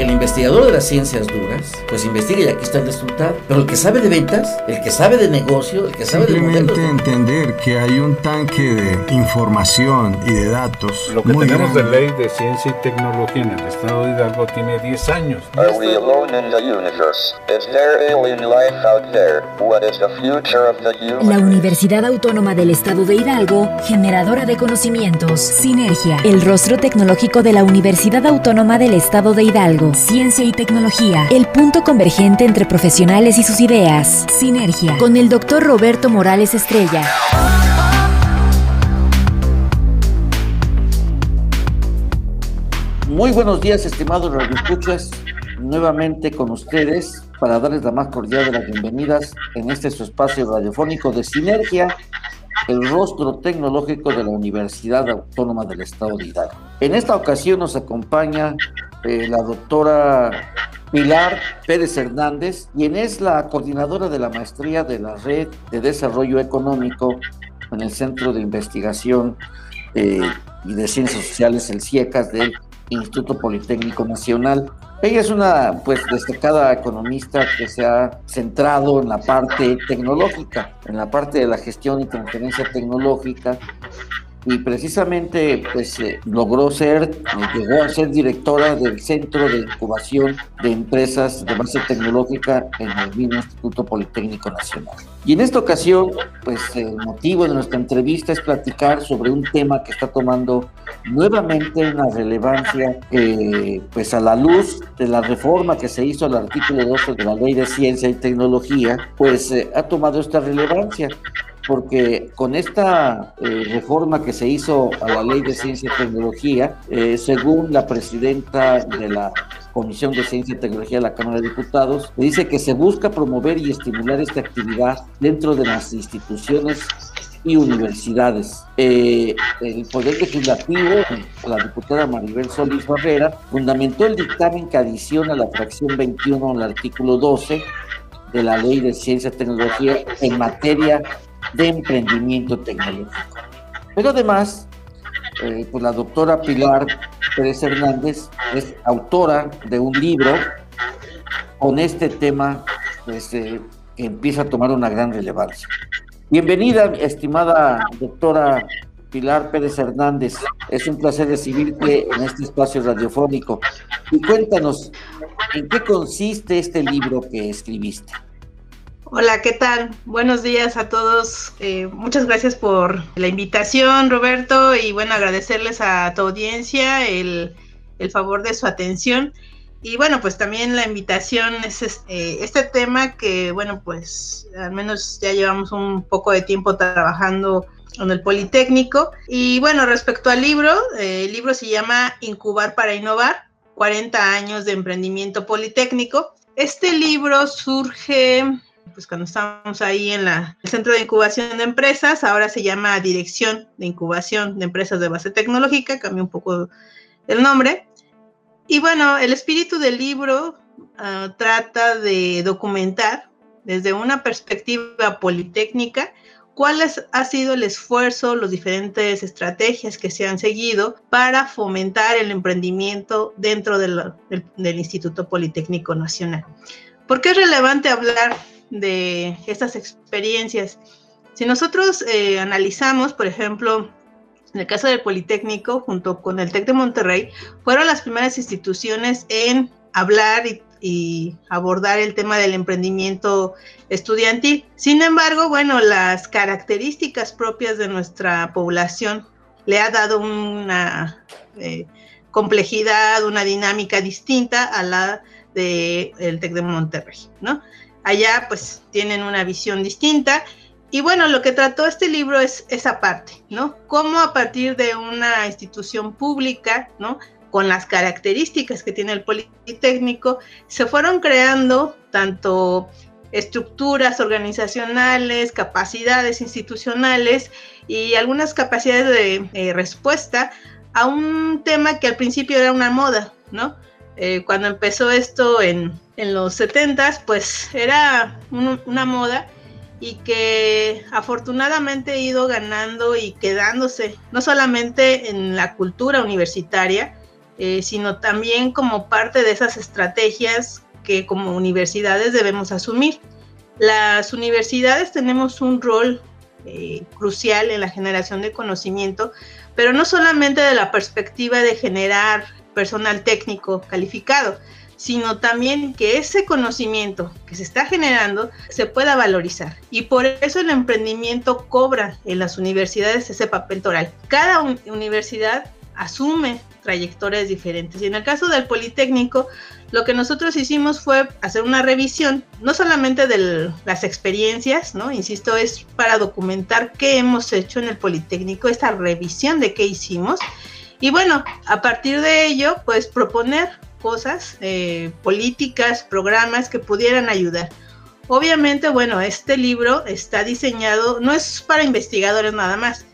el investigador de las ciencias duras, pues investiga y aquí está el resultado. Pero el que sabe de ventas, el que sabe de negocio, el que sabe de modelos... entender que hay un tanque de información y de datos. Lo que tenemos de ley de ciencia y tecnología en el estado de Hidalgo tiene 10 años. La Universidad Autónoma del Estado de Hidalgo, generadora de conocimientos. Sinergia, el rostro tecnológico de la Universidad Autónoma del Estado de Hidalgo. Ciencia y tecnología, el punto convergente entre profesionales y sus ideas. Sinergia, con el doctor Roberto Morales Estrella. Muy buenos días, estimados radioescuchas. Nuevamente con ustedes para darles la más cordial de las bienvenidas en este su espacio radiofónico de Sinergia, el rostro tecnológico de la Universidad Autónoma del Estado de Hidalgo. En esta ocasión nos acompaña eh, la doctora Pilar Pérez Hernández, quien es la coordinadora de la maestría de la Red de Desarrollo Económico en el Centro de Investigación eh, y de Ciencias Sociales, el CIECAS del Instituto Politécnico Nacional. Ella es una pues destacada economista que se ha centrado en la parte tecnológica, en la parte de la gestión y transferencia tecnológica y precisamente pues eh, logró ser, eh, llegó a ser directora del Centro de Incubación de Empresas de Base Tecnológica en el mismo Instituto Politécnico Nacional. Y en esta ocasión, pues el motivo de nuestra entrevista es platicar sobre un tema que está tomando nuevamente una relevancia que pues a la luz de la reforma que se hizo al artículo 12 de la Ley de Ciencia y Tecnología, pues eh, ha tomado esta relevancia porque con esta eh, reforma que se hizo a la Ley de Ciencia y Tecnología, eh, según la presidenta de la Comisión de Ciencia y Tecnología de la Cámara de Diputados, dice que se busca promover y estimular esta actividad dentro de las instituciones y universidades. Eh, el Poder Legislativo, la diputada Maribel Solís Barrera, fundamentó el dictamen que adiciona la fracción 21 al artículo 12 de la Ley de Ciencia y Tecnología en materia de emprendimiento tecnológico. Pero además, eh, pues la doctora Pilar Pérez Hernández es autora de un libro con este tema pues, eh, que empieza a tomar una gran relevancia. Bienvenida, estimada doctora Pilar Pérez Hernández. Es un placer recibirte en este espacio radiofónico. Y cuéntanos, ¿en qué consiste este libro que escribiste? Hola, ¿qué tal? Buenos días a todos. Eh, muchas gracias por la invitación, Roberto, y bueno, agradecerles a tu audiencia el, favor de su atención. Y bueno, pues también la invitación es este, este, tema que, bueno, pues al menos ya llevamos un poco de tiempo trabajando en el Politécnico. Y bueno, respecto al libro, eh, el libro se llama Incubar para Innovar, 40 años de emprendimiento politécnico. Este libro surge pues cuando estábamos ahí en la, el Centro de Incubación de Empresas, ahora se llama Dirección de Incubación de Empresas de Base Tecnológica, cambió un poco el nombre. Y bueno, el espíritu del libro ah, trata de documentar desde una perspectiva politécnica cuál ha sido el esfuerzo, las diferentes estrategias que se han seguido para fomentar el emprendimiento dentro del, del Instituto Politécnico Nacional. ¿Por qué es relevante hablar de estas experiencias. Si nosotros eh, analizamos, por ejemplo, en el caso del Politécnico, junto con el TEC de Monterrey, fueron las primeras instituciones en hablar y, abordar el tema del emprendimiento estudiantil. Sin embargo, bueno, las características propias de nuestra población le ha dado una eh, complejidad, una dinámica distinta a la del TEC de Monterrey, ¿no? Allá pues tienen una visión distinta. Y bueno, lo que trató este libro es esa parte, ¿no? Cómo a partir de una institución pública, ¿no? Con las características que tiene el Politécnico, se fueron creando tanto estructuras organizacionales, capacidades institucionales y algunas capacidades de eh, respuesta a un tema que al principio era una moda, ¿no? Eh, cuando empezó esto en, en los 70 pues era una moda y que afortunadamente ha ido ganando y quedándose, no solamente en la cultura universitaria, eh, sino también como parte de esas estrategias que como universidades debemos asumir. Las universidades tenemos un rol eh, crucial en la generación de conocimiento, pero no solamente de la perspectiva de generar personal técnico calificado, sino también que ese conocimiento que se está generando se pueda valorizar. Y por eso el emprendimiento cobra en las universidades ese papel toral. Cada universidad asume trayectorias diferentes. Y en el caso del Politécnico, lo que nosotros hicimos fue hacer una revisión, no solamente de las experiencias, ¿no? Insisto, es para documentar qué hemos hecho en el Politécnico, esta revisión de qué hicimos. Y bueno, a partir de ello, pues proponer cosas, eh, políticas, programas que pudieran ayudar. Obviamente, bueno, este libro está diseñado, no es para investigadores nada más,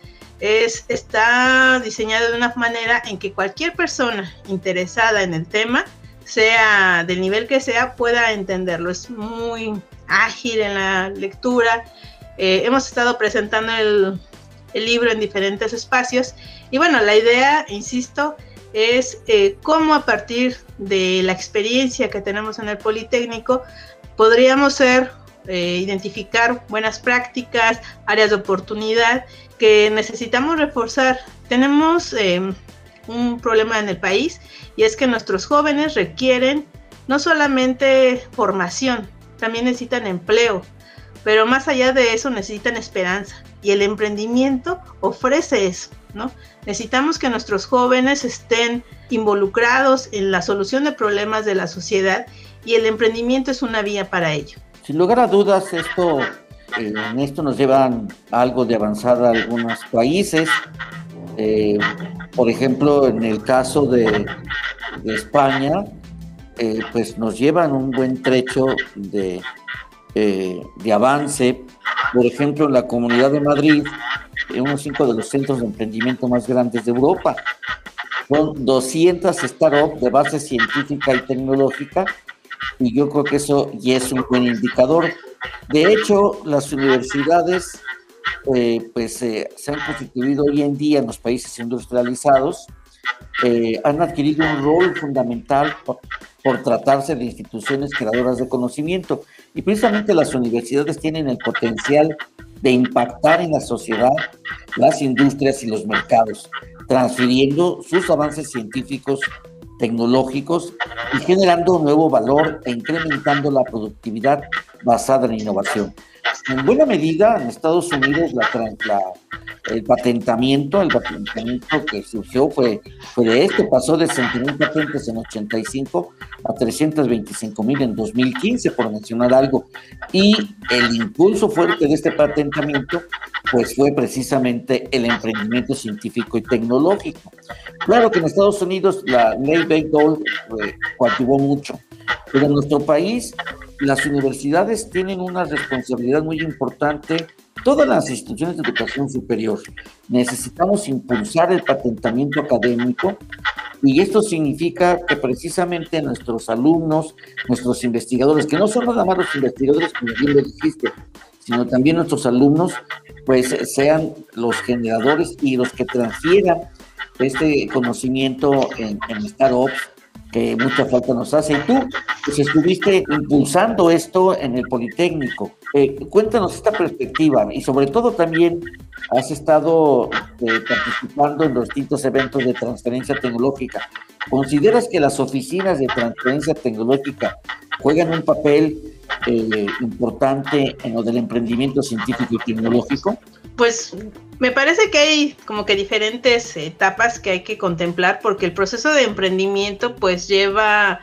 es, está diseñado de una manera en que cualquier persona interesada en el tema, sea del nivel que sea, pueda entenderlo. Es muy ágil en la lectura. Eh, hemos estado presentando el, el, libro en diferentes espacios y bueno, la idea, insisto, es eh, cómo a partir de la experiencia que tenemos en el Politécnico podríamos ser, eh, identificar buenas prácticas, áreas de oportunidad que necesitamos reforzar. Tenemos eh, un problema en el país y es que nuestros jóvenes requieren no solamente formación, también necesitan empleo, pero más allá de eso necesitan esperanza y el emprendimiento ofrece eso, Necesitamos que nuestros jóvenes estén involucrados en la solución de problemas de la sociedad y el emprendimiento es una vía para ello. Sin lugar a dudas, esto en esto nos llevan algo de avanzada algunos países. Eh, por ejemplo, en el caso de, España, eh, pues nos llevan un buen trecho de, eh, de avance. Por ejemplo, en la Comunidad de Madrid, unos cinco de los centros de emprendimiento más grandes de Europa. Son 200 startups de base científica y tecnológica y yo creo que eso ya es un buen indicador. De hecho, las universidades eh, pues eh, se han constituido hoy en día en los países industrializados, eh, han adquirido un rol fundamental por, por, tratarse de instituciones creadoras de conocimiento y precisamente las universidades tienen el potencial de impactar en la sociedad, las industrias y los mercados, transfiriendo sus avances científicos tecnológicos y generando nuevo valor e incrementando la productividad basada en innovación. En buena medida, en Estados Unidos, la, el patentamiento, el patentamiento que surgió fue, fue de este, pasó de 100.000 patentes en 85 a 325 mil en 2015, por mencionar algo. Y el impulso fuerte de este patentamiento, pues fue precisamente el emprendimiento científico y tecnológico. Claro que en Estados Unidos la ley Bayh-Dole eh, coactivó mucho, pero en nuestro país las universidades tienen una responsabilidad muy importante, todas las instituciones de educación superior. Necesitamos impulsar el patentamiento académico y esto significa que precisamente nuestros alumnos, nuestros investigadores, que no son nada más los investigadores, como bien lo dijiste, sino también nuestros alumnos, pues sean los generadores y los que transfieran este conocimiento en, en startups, mucha falta nos hace. Y tú, pues estuviste impulsando esto en el Politécnico. Eh, cuéntanos esta perspectiva y sobre todo también has estado eh, participando en los distintos eventos de transferencia tecnológica. ¿Consideras que las oficinas de transferencia tecnológica juegan un papel eh, importante en lo del emprendimiento científico y tecnológico? Pues me parece que hay como que diferentes etapas que hay que contemplar porque el proceso de emprendimiento pues lleva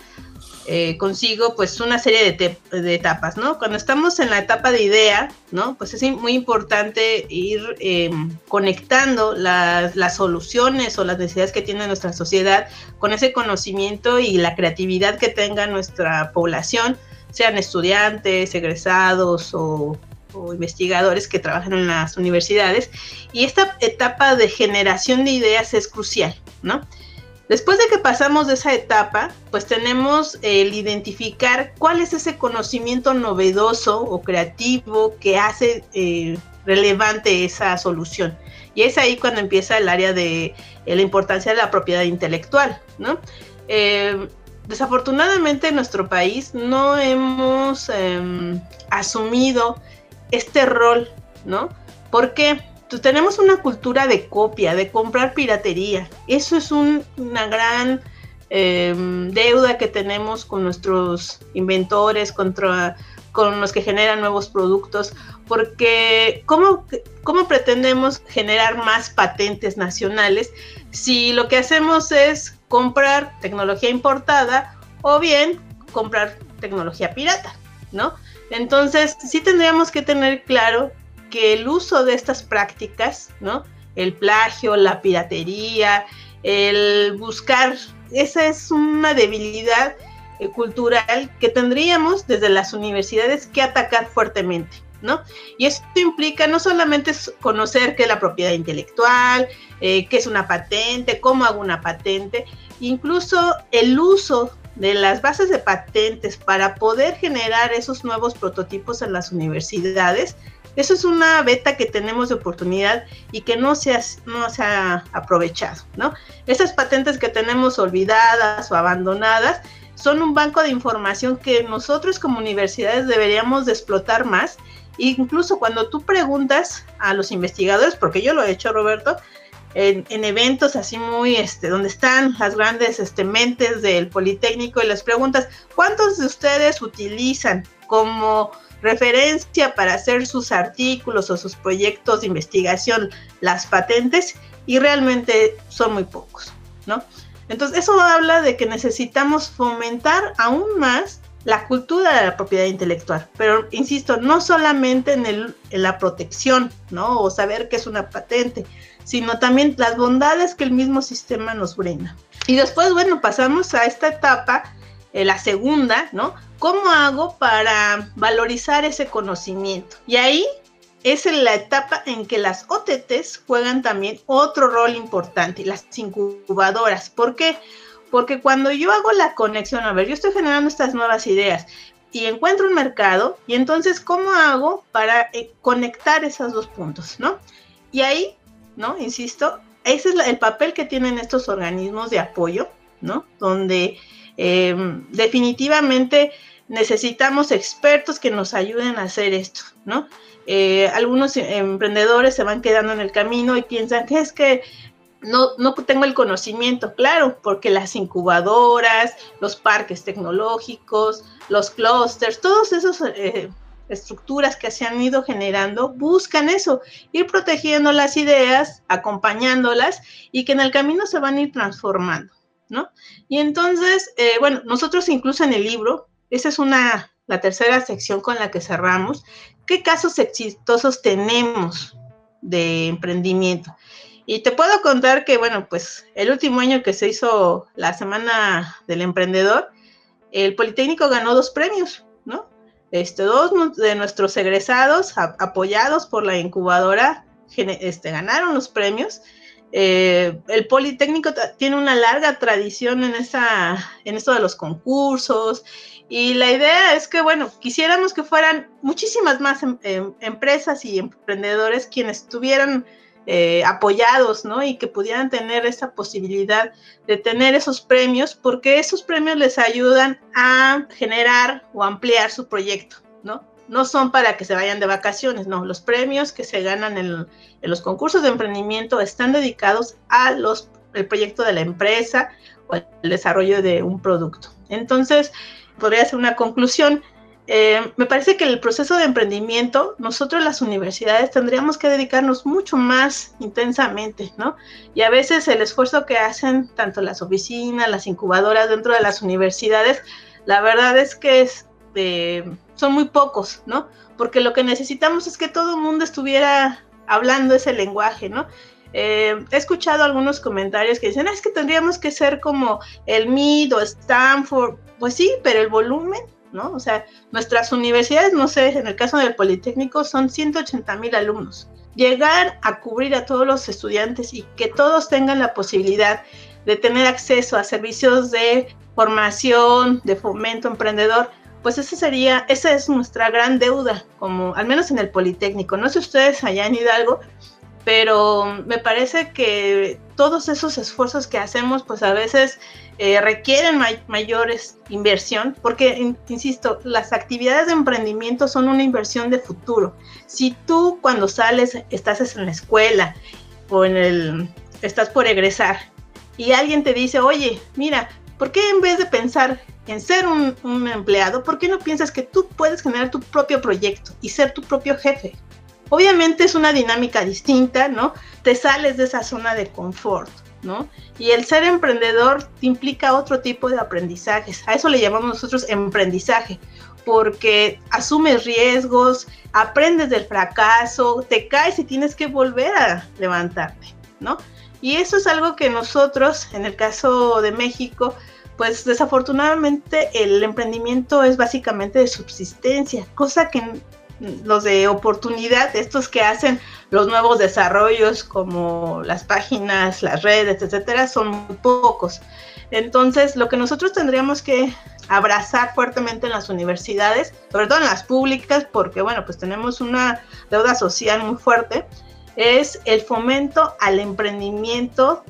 eh, consigo pues una serie de, etapas, ¿no? Cuando estamos en la etapa de idea, ¿no? Pues es muy importante ir em, conectando las soluciones o las necesidades que tiene nuestra sociedad con ese conocimiento y la creatividad que tenga nuestra población, sean estudiantes, egresados o investigadores que trabajan en las universidades. Y esta etapa de generación de ideas es crucial, ¿no? Después de que pasamos de esa etapa, pues tenemos el identificar cuál es ese conocimiento novedoso o creativo que hace eh, relevante esa solución. Y es ahí cuando empieza el área de, la importancia de la propiedad intelectual, ¿no? Eh, desafortunadamente en nuestro país no hemos em, asumido este rol, ¿no? ¿Por qué? Pues tenemos una cultura de copia, de comprar piratería. Eso es una gran em, deuda que tenemos con nuestros inventores, contra, con los que generan nuevos productos, porque ¿cómo, ¿cómo pretendemos generar más patentes nacionales si lo que hacemos es comprar tecnología importada o bien comprar tecnología pirata, ¿no? Entonces, sí tendríamos que tener claro que el uso de estas prácticas, ¿no? El plagio, la piratería, el buscar, esa es una debilidad eh, cultural que tendríamos desde las universidades que atacar fuertemente, ¿no? Y esto implica no solamente conocer qué es la propiedad intelectual, eh, qué es una patente, cómo hago una patente, incluso el uso de las bases de patentes para poder generar esos nuevos prototipos en las universidades, eso es una beta que tenemos de oportunidad y que no se ha, no se ha aprovechado, ¿no? Esas patentes que tenemos olvidadas o abandonadas son un banco de información que nosotros como universidades deberíamos de explotar más. incluso cuando tú preguntas a los investigadores, porque yo lo he hecho, Roberto, en, eventos así muy, este, donde están las grandes este, mentes del Politécnico y les preguntas, ¿cuántos de ustedes utilizan como referencia para hacer sus artículos o sus proyectos de investigación las patentes? Y realmente son muy pocos, ¿no? Entonces, eso habla de que necesitamos fomentar aún más la cultura de la propiedad intelectual, pero insisto, no solamente en, el, en la protección, ¿no? O saber qué es una patente, sino también las bondades que el mismo sistema nos brinda. Y después, bueno, pasamos a esta etapa, eh, la segunda, ¿no? ¿Cómo hago para valorizar ese conocimiento? Y ahí es la etapa en que las OTTs juegan también otro rol importante, las incubadoras. ¿Por qué? Porque cuando yo hago la conexión, a ver, yo estoy generando estas nuevas ideas y encuentro un mercado, y entonces, ¿cómo hago para eh, conectar esos dos puntos, no? Y ahí ¿no? Insisto, ese es el papel que tienen estos organismos de apoyo, ¿no? Donde em, definitivamente necesitamos expertos que nos ayuden a hacer esto, ¿no? Eh, algunos emprendedores se van quedando en el camino y piensan que es que no, no tengo el conocimiento, claro, porque las incubadoras, los parques tecnológicos, los clústeres, todos esos eh, estructuras que se han ido generando buscan eso, ir protegiendo las ideas, acompañándolas y que en el camino se van a ir transformando, ¿no? Y entonces, eh, bueno, nosotros incluso en el libro, esa es una, la tercera sección con la que cerramos, ¿qué casos exitosos tenemos de emprendimiento? Y te puedo contar que, bueno, pues el último año que se hizo la Semana del Emprendedor, el Politécnico ganó dos premios. Este, dos de nuestros egresados, apoyados por la incubadora, este, ganaron los premios. Eh, el Politécnico tiene una larga tradición en, esto de los concursos y la idea es que, bueno, quisiéramos que fueran muchísimas más em, em, empresas y emprendedores quienes estuvieran eh, apoyados, ¿no? Y que pudieran tener esa posibilidad de tener esos premios, porque esos premios les ayudan a generar o ampliar su proyecto, ¿no? No son para que se vayan de vacaciones, no. Los premios que se ganan en, los concursos de emprendimiento están dedicados a los, el proyecto de la empresa o el desarrollo de un producto. Entonces, podría ser una conclusión eh, me parece que el proceso de emprendimiento, nosotros las universidades tendríamos que dedicarnos mucho más intensamente, ¿no? Y a veces el esfuerzo que hacen tanto las oficinas, las incubadoras dentro de las universidades, la verdad es que es, son muy pocos, ¿no? Porque lo que necesitamos es que todo el mundo estuviera hablando ese lenguaje, ¿no? Eh, he escuchado algunos comentarios que dicen, ah, es que tendríamos que ser como el MIT o Stanford. Pues sí, pero el volumen ¿no? O sea, nuestras universidades, no sé, en el caso del Politécnico, son 180 mil alumnos. Llegar a cubrir a todos los estudiantes y que todos tengan la posibilidad de tener acceso a servicios de formación, de fomento emprendedor, pues esa sería, esa es nuestra gran deuda, como al menos en el Politécnico. No sé ustedes allá en Hidalgo, pero me parece que todos esos esfuerzos que hacemos, pues a veces eh, requieren mayores inversión, porque, insisto, las actividades de emprendimiento son una inversión de futuro. Si tú cuando sales, estás en la escuela o en el, estás por egresar y alguien te dice, oye, mira, ¿por qué en vez de pensar en ser un, un empleado, por qué no piensas que tú puedes generar tu propio proyecto y ser tu propio jefe? Obviamente es una dinámica distinta, ¿no? Te sales de esa zona de confort, ¿no? Y el ser emprendedor implica otro tipo de aprendizajes. A eso le llamamos nosotros emprendizaje, porque asumes riesgos, aprendes del fracaso, te caes y tienes que volver a levantarte, ¿no? Y eso es algo que nosotros, en el caso de México, pues desafortunadamente el emprendimiento es básicamente de subsistencia, cosa que los de oportunidad, estos que hacen los nuevos desarrollos como las páginas, las redes, etcétera, son muy pocos. Entonces, lo que nosotros tendríamos que abrazar fuertemente en las universidades, sobre todo en las públicas, porque bueno, pues tenemos una deuda social muy fuerte, es el fomento al emprendimiento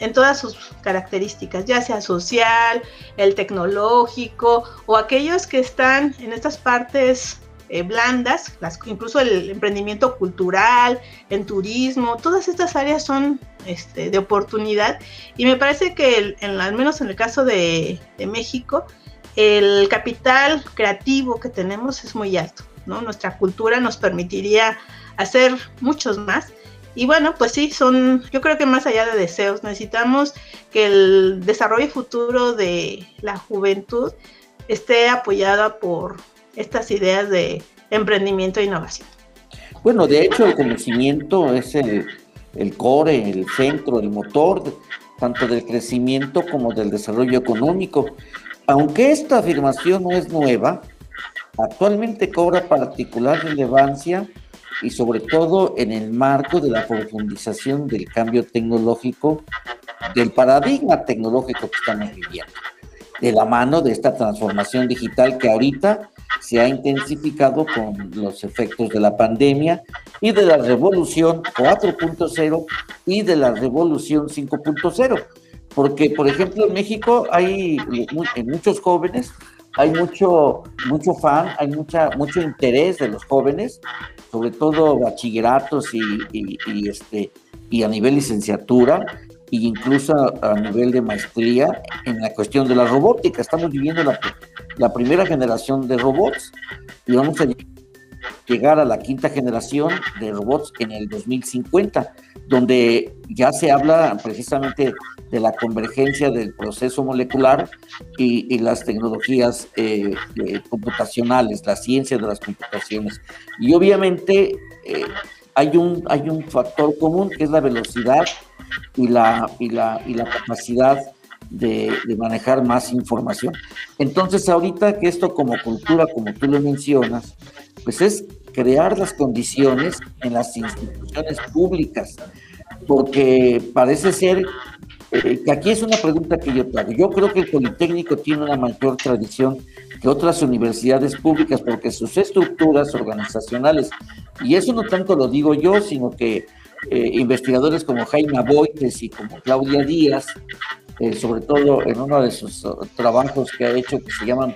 en todas sus características, ya sea social, el tecnológico o aquellos que están en estas partes eh, blandas, las, incluso el emprendimiento cultural, en turismo, todas estas áreas son este, de oportunidad y me parece que al menos en el caso de, México, el capital creativo que tenemos es muy alto. Nuestra cultura nos permitiría hacer muchos más. Y bueno, pues sí, son, yo creo que más allá de deseos, necesitamos que el desarrollo futuro de la juventud esté apoyada por estas ideas de emprendimiento e innovación. Bueno, de hecho el conocimiento es el, core, el centro, el motor, tanto del crecimiento como del desarrollo económico. Aunque esta afirmación no es nueva, actualmente cobra particular relevancia y sobre todo en el marco de la profundización del cambio tecnológico, del paradigma tecnológico que estamos viviendo, de la mano de esta transformación digital que ahorita se ha intensificado con los efectos de la pandemia y de la revolución 4.0 y de la revolución 5.0. Porque, por ejemplo, en México hay en muchos jóvenes, hay mucho, mucho fan, hay mucha, mucho interés de los jóvenes, sobre todo bachilleratos y este, y a nivel licenciatura, e incluso a, nivel de maestría en la cuestión de la robótica. Estamos viviendo la, la primera generación de robots y vamos a llegar a la quinta generación de robots en el 2050, donde ya se habla precisamente de la convergencia del proceso molecular y, las tecnologías eh, eh, computacionales, la ciencia de las computaciones. Y obviamente eh, hay, un, hay un factor común que es la velocidad y la, y la, y la capacidad de, manejar más información. Entonces, ahorita que esto como cultura, como tú lo mencionas, pues es crear las condiciones en las instituciones públicas, porque parece ser eh, que aquí es una pregunta que yo traigo. Yo creo que el Politécnico tiene una mayor tradición que otras universidades públicas, porque sus estructuras organizacionales, y eso no tanto lo digo yo, sino que eh, investigadores como Jaime Aboites y como Claudia Díaz, eh, sobre todo en uno de sus uh, trabajos que ha hecho que se llaman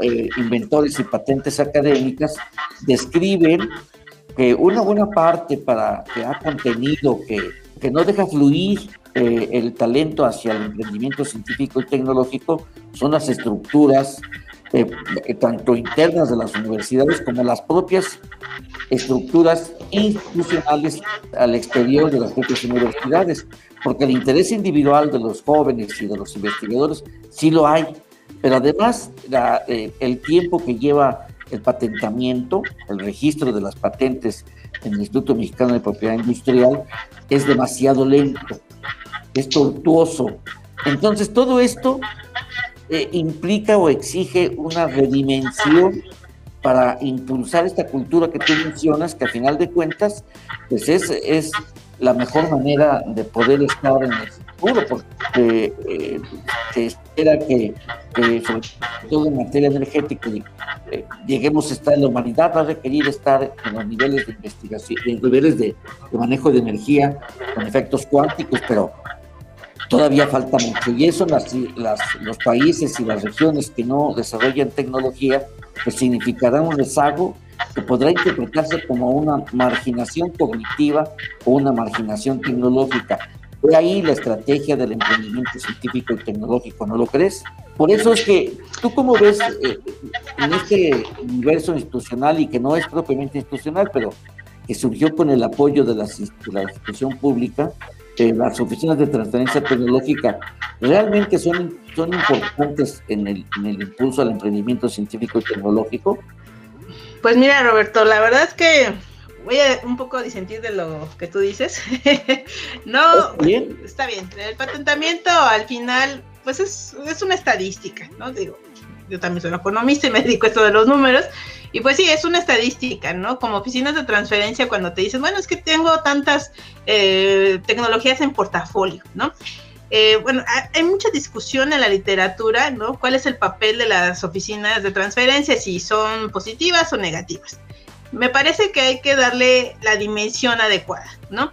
eh, Inventores y Patentes Académicas, describen que una buena parte para que ha contenido, que, que no deja fluir el talento hacia el emprendimiento científico y tecnológico, son las estructuras eh, tanto internas de las universidades como las propias estructuras institucionales al exterior de las propias universidades, porque el interés individual de los jóvenes y de los investigadores sí lo hay, pero además eh, el tiempo que lleva el patentamiento, el registro de las patentes en el Instituto Mexicano de Propiedad Industrial es demasiado lento, es tortuoso. Entonces todo esto eh, implica o exige una redimensión para impulsar esta cultura que tú mencionas, que a final de cuentas, pues es, la mejor manera de poder estar en el futuro, porque eh, se espera que, sobre todo en materia energética, eh, lleguemos a estar, la humanidad va a requerir estar en los niveles de investigación, en niveles de, manejo de energía con efectos cuánticos, pero todavía falta mucho. Y eso las, los países y las regiones que no desarrollan tecnología, pues significará un rezago que podrá interpretarse como una marginación cognitiva o una marginación tecnológica. Fue ahí la estrategia del emprendimiento científico y tecnológico, ¿no lo crees? Por eso es que, ¿tú cómo ves eh, en este universo institucional y que no es propiamente institucional, pero que surgió con el apoyo de la, institución pública, eh, las oficinas de transferencia tecnológica, realmente son, son importantes en el, en el impulso al emprendimiento científico y tecnológico? Pues mira, Roberto, la verdad es que voy a un poco disentir de lo que tú dices. no, ¿Bien? está bien. El patentamiento al final pues es, es una estadística, ¿no? Digo, yo también soy economista y me dedico a esto de los números. Y pues sí, es una estadística, ¿no? Como oficinas de transferencia, cuando te dicen, bueno, es que tengo tantas eh, tecnologías en portafolio, ¿no? Eh, bueno, hay mucha discusión en la literatura, ¿no? ¿Cuál es el papel de las oficinas de transferencia, si son positivas o negativas? Me parece que hay que darle la dimensión adecuada, ¿no?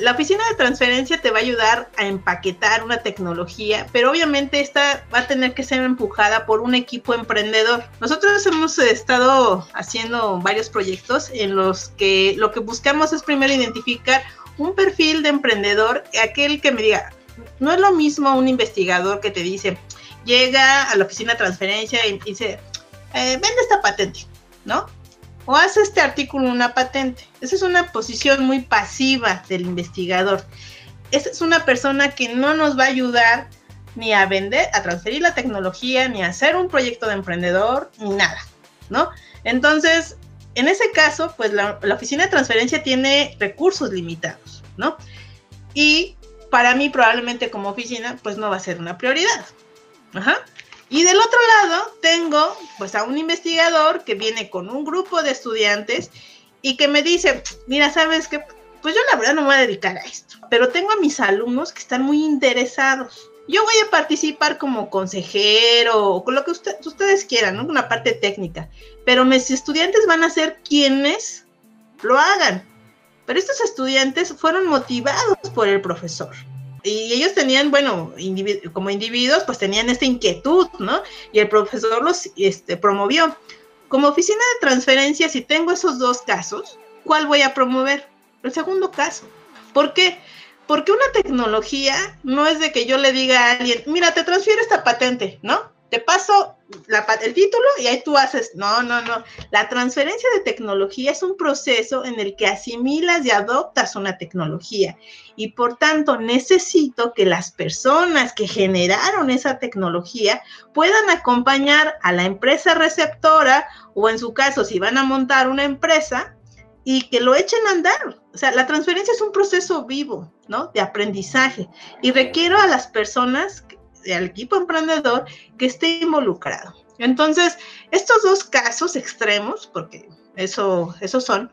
La oficina de transferencia te va a ayudar a empaquetar una tecnología, pero obviamente esta va a tener que ser empujada por un equipo emprendedor. Nosotros hemos estado haciendo varios proyectos en los que lo que buscamos es primero identificar un perfil de emprendedor, aquel que me diga, no es lo mismo un investigador que te dice, llega a la oficina de transferencia y dice, eh, vende esta patente, ¿no? O hace este artículo una patente. Esa es una posición muy pasiva del investigador. Esa es una persona que no nos va a ayudar ni a vender, a transferir la tecnología, ni a hacer un proyecto de emprendedor, ni nada, ¿no? Entonces, en ese caso, pues la, oficina de transferencia tiene recursos limitados, ¿no? Y para mí probablemente como oficina, pues no va a ser una prioridad. Ajá. Y del otro lado tengo pues a un investigador que viene con un grupo de estudiantes y que me dice, mira, sabes que pues yo la verdad no me voy a dedicar a esto, pero tengo a mis alumnos que están muy interesados. Yo voy a participar como consejero o con lo que ustedes quieran, ¿no? Una parte técnica, pero mis estudiantes van a ser quienes lo hagan. Pero estos estudiantes fueron motivados por el profesor y ellos tenían, bueno, como individuos, pues tenían esta inquietud, ¿no? Y el profesor los este, promovió. Como oficina de transferencia, si tengo esos dos casos, ¿cuál voy a promover? El segundo caso. ¿Por qué? Porque una tecnología no es de que yo le diga a alguien, mira, te transfiero esta patente, ¿no? Te paso el título y ahí tú haces, no, no, no. La transferencia de tecnología es un proceso en el que asimilas y adoptas una tecnología y por tanto necesito que las personas que generaron esa tecnología puedan acompañar a la empresa receptora o en su caso si van a montar una empresa y que lo echen a andar. O sea, la transferencia es un proceso vivo, ¿no? De aprendizaje y requiero a las personas al equipo emprendedor que esté involucrado. Entonces, estos dos casos extremos, porque eso, esos son,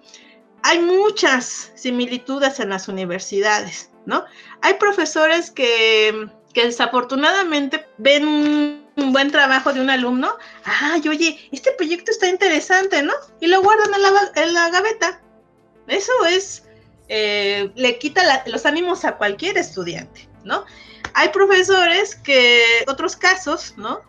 hay muchas similitudes en las universidades, ¿no? Hay profesores que, que desafortunadamente ven un, buen trabajo de un alumno, ay, oye, este proyecto está interesante, ¿no? Y lo guardan en la, en la gaveta. Eso es, eh, le quita los ánimos a cualquier estudiante, ¿no? Hay profesores que, otros casos, ¿no?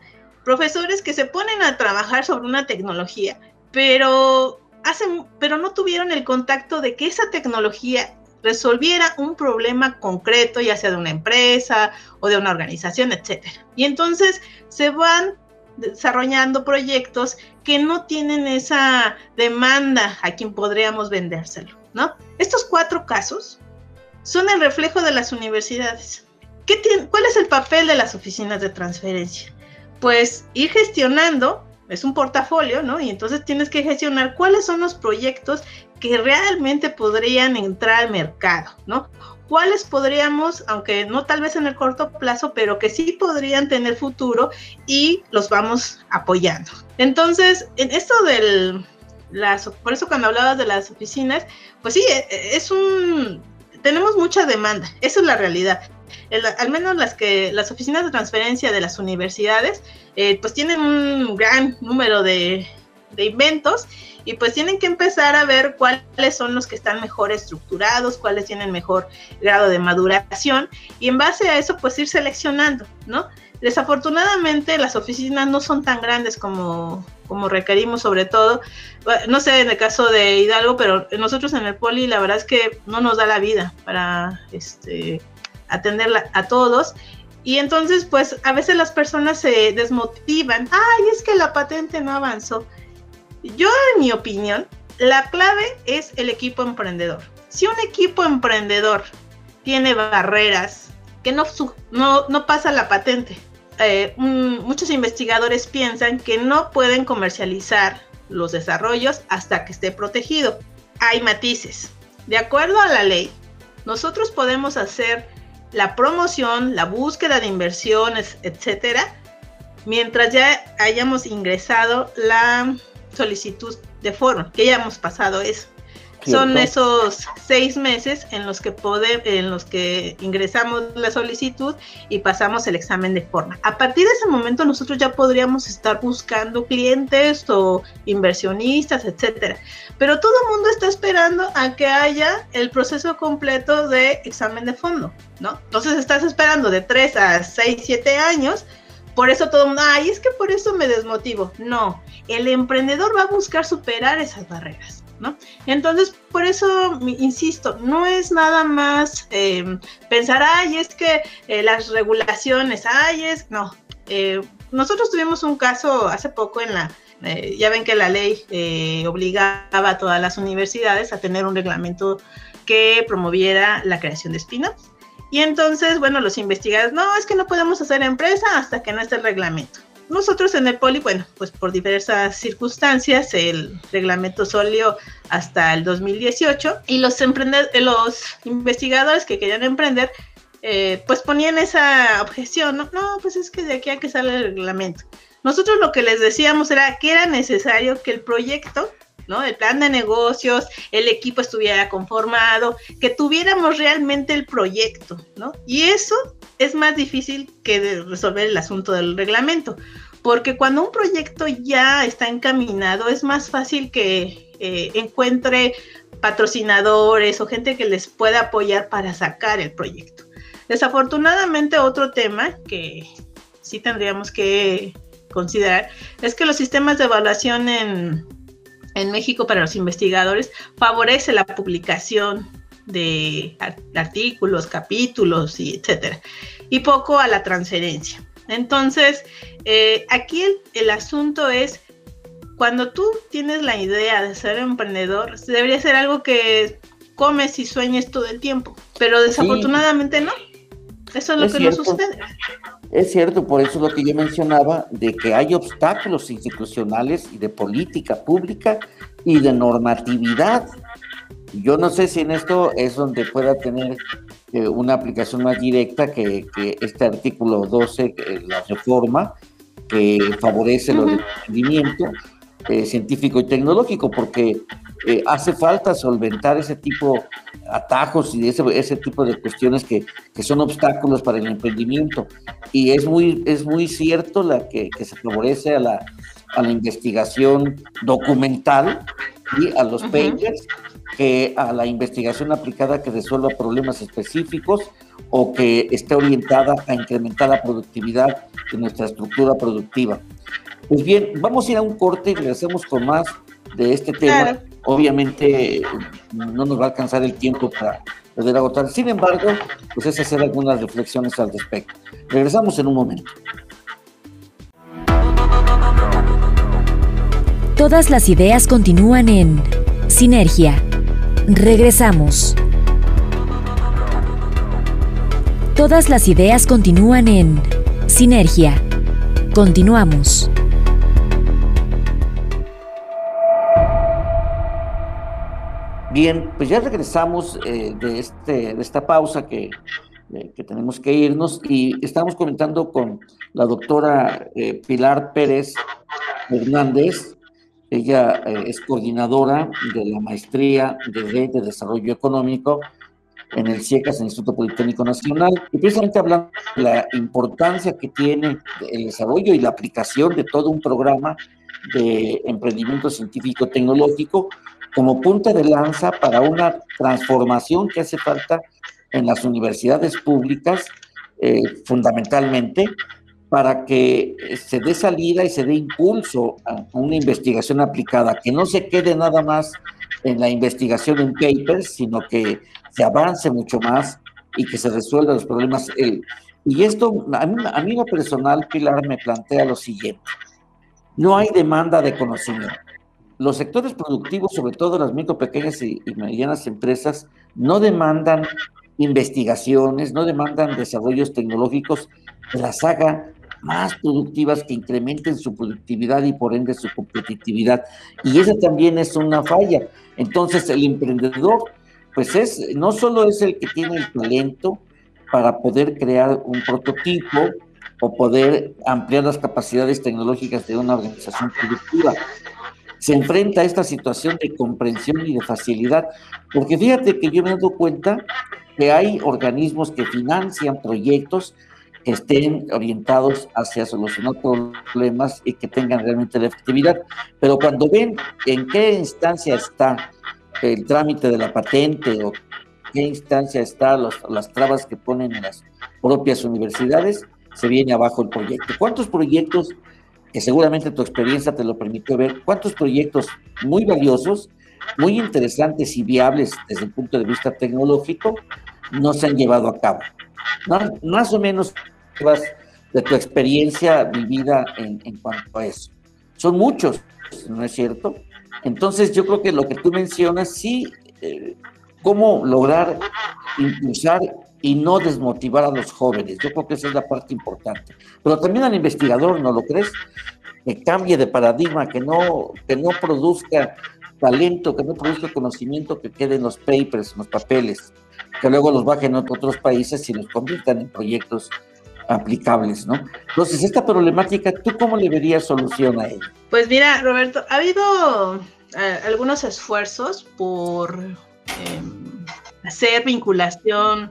Profesores que se ponen a trabajar sobre una tecnología, pero hacen, pero no tuvieron el contacto de que esa tecnología resolviera un problema concreto, ya sea de una empresa o de una organización, etcétera. Y entonces se van desarrollando proyectos que no tienen esa demanda a quien podríamos vendérselo, ¿no? Estos cuatro casos son el reflejo de las universidades. ¿Cuál es el papel de las oficinas de transferencia? Pues ir gestionando, es un portafolio, ¿no? Y entonces tienes que gestionar cuáles son los proyectos que realmente podrían entrar al mercado, ¿no? cuáles podríamos, aunque no tal vez en el corto plazo, pero que sí podrían tener futuro y los vamos apoyando. Entonces, en esto del, las, por eso cuando hablabas de las oficinas, pues sí, e, e, es un, tenemos mucha demanda, esa es la realidad al menos las que las oficinas de transferencia de las universidades, eh, pues tienen un gran número de, de inventos y pues tienen que empezar a ver cuáles son los que están mejor estructurados, cuáles tienen mejor grado de maduración y en base a eso pues ir seleccionando, ¿no? Desafortunadamente las oficinas no son tan grandes como, como requerimos sobre todo, no sé en el caso de Hidalgo, pero nosotros en el Poli la verdad es que no nos da la vida para este, atender a todos y entonces, pues a veces las personas se desmotivan. Ay, es que la patente no avanzó. Yo, en mi opinión, la clave es el equipo emprendedor. Si un equipo emprendedor tiene barreras que no, no, pasa la patente, eh, muchos investigadores piensan que no pueden comercializar los desarrollos hasta que esté protegido. Hay matices. De acuerdo a la ley, nosotros podemos hacer la promoción, la búsqueda de inversiones, etcétera, mientras ya hayamos ingresado la solicitud de forma, que ya hemos pasado eso. Son esos seis meses en los que en los que ingresamos la solicitud y pasamos el examen de forma. A partir de ese momento nosotros ya podríamos estar buscando clientes o inversionistas, etcétera. Pero todo el mundo está esperando a que haya el proceso completo de examen de fondo, ¿no? Entonces estás esperando de tres a seis, siete años por eso todo el mundo, ay, es que por eso me desmotivo. No, el emprendedor va a buscar superar esas barreras. ¿No? Entonces, por eso, insisto, no es nada más em, pensar, ay, es que eh, las regulaciones, ay, es, no. Eh, nosotros tuvimos un caso hace poco en la, eh, ya ven que la ley obligaba a todas las universidades a tener un reglamento que promoviera la creación de spin Y entonces, bueno, los investigadores, no, es que no podemos hacer empresa hasta que no esté el reglamento. Nosotros en el Poli, bueno, pues por diversas circunstancias, el reglamento salió hasta el 2018 y los, los investigadores que querían emprender, eh, pues ponían esa objeción, ¿no? no, pues es que de aquí hay que salir el reglamento. Nosotros lo que les decíamos era que era necesario que el proyecto ¿no? El plan de negocios, el equipo estuviera conformado, que tuviéramos realmente el proyecto, ¿no? Y eso es más difícil que resolver el asunto del reglamento, porque cuando un proyecto ya está encaminado, es más fácil que eh, encuentre patrocinadores o gente que les pueda apoyar para sacar el proyecto. Desafortunadamente, otro tema que sí tendríamos que considerar es que los sistemas de evaluación en en México para los investigadores favorece la publicación de artículos, capítulos y etcétera, y poco a la transferencia. Entonces, eh, aquí el, asunto es cuando tú tienes la idea de ser emprendedor, debería ser algo que comes y sueñes todo el tiempo, pero desafortunadamente no. Eso es lo que no sucede. Es cierto, por eso lo que yo mencionaba, de que hay obstáculos institucionales y de política pública y de normatividad. Yo no sé si en esto es donde pueda tener eh, una aplicación más directa que, este artículo 12, la reforma, que favorece el emprendimiento eh, científico y tecnológico, porque eh, hace falta solventar ese tipo de atajos y ese, ese tipo de cuestiones que, que, son obstáculos para el emprendimiento. Y es muy, es muy cierto la que, que se favorece a la, a la investigación documental y a los papers que a la investigación aplicada que resuelva problemas específicos o que esté orientada a incrementar la productividad de nuestra estructura productiva. Pues bien, vamos a ir a un corte y regresemos con más de este tema. Obviamente no nos va a alcanzar el tiempo para poder agotar. Sin embargo, pues es hacer algunas reflexiones al respecto. Regresamos en un momento. Todas las ideas continúan en Sinergia. Regresamos. Todas las ideas continúan en Sinergia. Continuamos. Bien, pues ya regresamos eh, de, este, de esta pausa que, eh, que, tenemos que irnos y estamos comentando con la doctora eh, Pilar Pérez Hernández. Ella es coordinadora de la maestría de Desarrollo Económico en el CIECAS, Instituto Politécnico Nacional, y precisamente hablando de la importancia que tiene el desarrollo y la aplicación de todo un programa de emprendimiento científico-tecnológico como punta de lanza para una transformación que hace falta en las universidades públicas, eh, fundamentalmente, para que se dé salida y se dé impulso a una investigación aplicada, que no se quede nada más en la investigación en papers, sino que se avance mucho más y que se resuelvan los problemas. y esto, a mí, a mí lo personal, Pilar, me plantea lo siguiente. No hay demanda de conocimiento. Los sectores productivos, sobre todo las micro, pequeñas y, y medianas empresas, no demandan investigaciones, no demandan desarrollos tecnológicos que las haga más productivas, que incrementen su productividad y por ende su competitividad. Y esa también es una falla. Entonces el emprendedor, pues es, no solo es el que tiene el talento para poder crear un prototipo o poder ampliar las capacidades tecnológicas de una organización productiva, se enfrenta a esta situación de comprensión y de facilidad, porque fíjate que yo me he dado cuenta que hay organismos que financian proyectos que estén orientados hacia solucionar problemas y que tengan realmente la efectividad. Pero cuando ven en qué instancia está el trámite de la patente o qué instancia están las trabas que ponen en las propias universidades, se viene abajo el proyecto. ¿Cuántos proyectos, que seguramente tu experiencia te lo permitió ver, cuántos proyectos muy valiosos, muy interesantes y viables desde el punto de vista tecnológico, no se han llevado a cabo? Más o menos de tu experiencia vivida en, cuanto a eso. Son muchos, ¿no es cierto? Entonces yo creo que lo que tú mencionas, sí, eh, cómo lograr impulsar y no desmotivar a los jóvenes. Yo creo que esa es la parte importante. Pero también al investigador, ¿no lo crees? Que cambie de paradigma, que no, que no produzca talento, que no produzca conocimiento que quede en los papers, en los papeles, que luego los bajen a otros países y los conviertan en proyectos aplicables, ¿no? Entonces, esta problemática, ¿tú cómo le verías solución a ella? Pues mira, Roberto, ha habido eh, algunos esfuerzos por em, hacer vinculación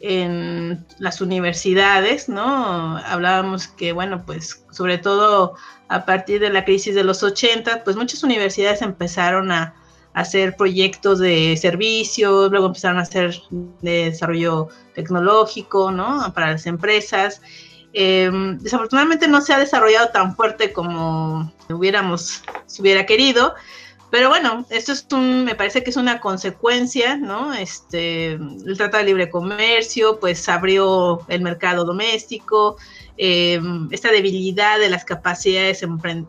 en las universidades, ¿no? Hablábamos que, bueno, pues sobre todo a partir de la crisis de los 80, pues muchas universidades empezaron a, hacer proyectos de servicios, luego empezaron a hacer de desarrollo tecnológico, ¿no? Para las empresas. Em, desafortunadamente no se ha desarrollado tan fuerte como hubiéramos, si hubiera querido, pero bueno, esto es un, me parece que es una consecuencia, ¿no? Este, el Tratado de Libre Comercio, pues abrió el mercado doméstico, Em, esta debilidad de las capacidades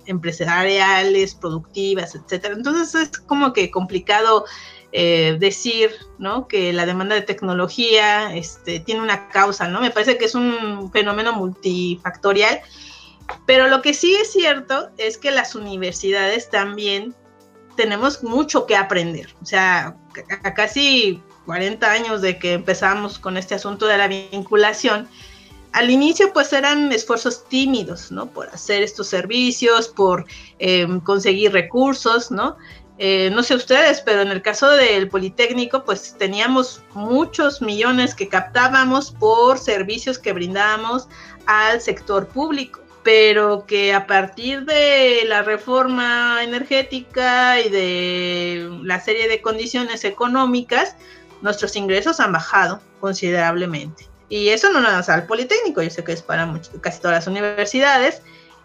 empresariales, productivas, etcétera. Entonces es como que complicado eh, decir, ¿no? Que la demanda de tecnología este, tiene una causa, ¿no? Me parece que es un fenómeno multifactorial, pero lo que sí es cierto es que las universidades también tenemos mucho que aprender. O sea, a casi 40 años de que empezamos con este asunto de la vinculación, al inicio pues eran esfuerzos tímidos, ¿no? Por hacer estos servicios, por em, conseguir recursos, ¿no? Eh, no sé ustedes, pero en el caso del Politécnico, pues teníamos muchos millones que captábamos por servicios que brindábamos al sector público, pero que a partir de la reforma energética y de la serie de condiciones económicas, nuestros ingresos han bajado considerablemente. Y eso no nada más al Politécnico, yo sé que es para casi todas las universidades.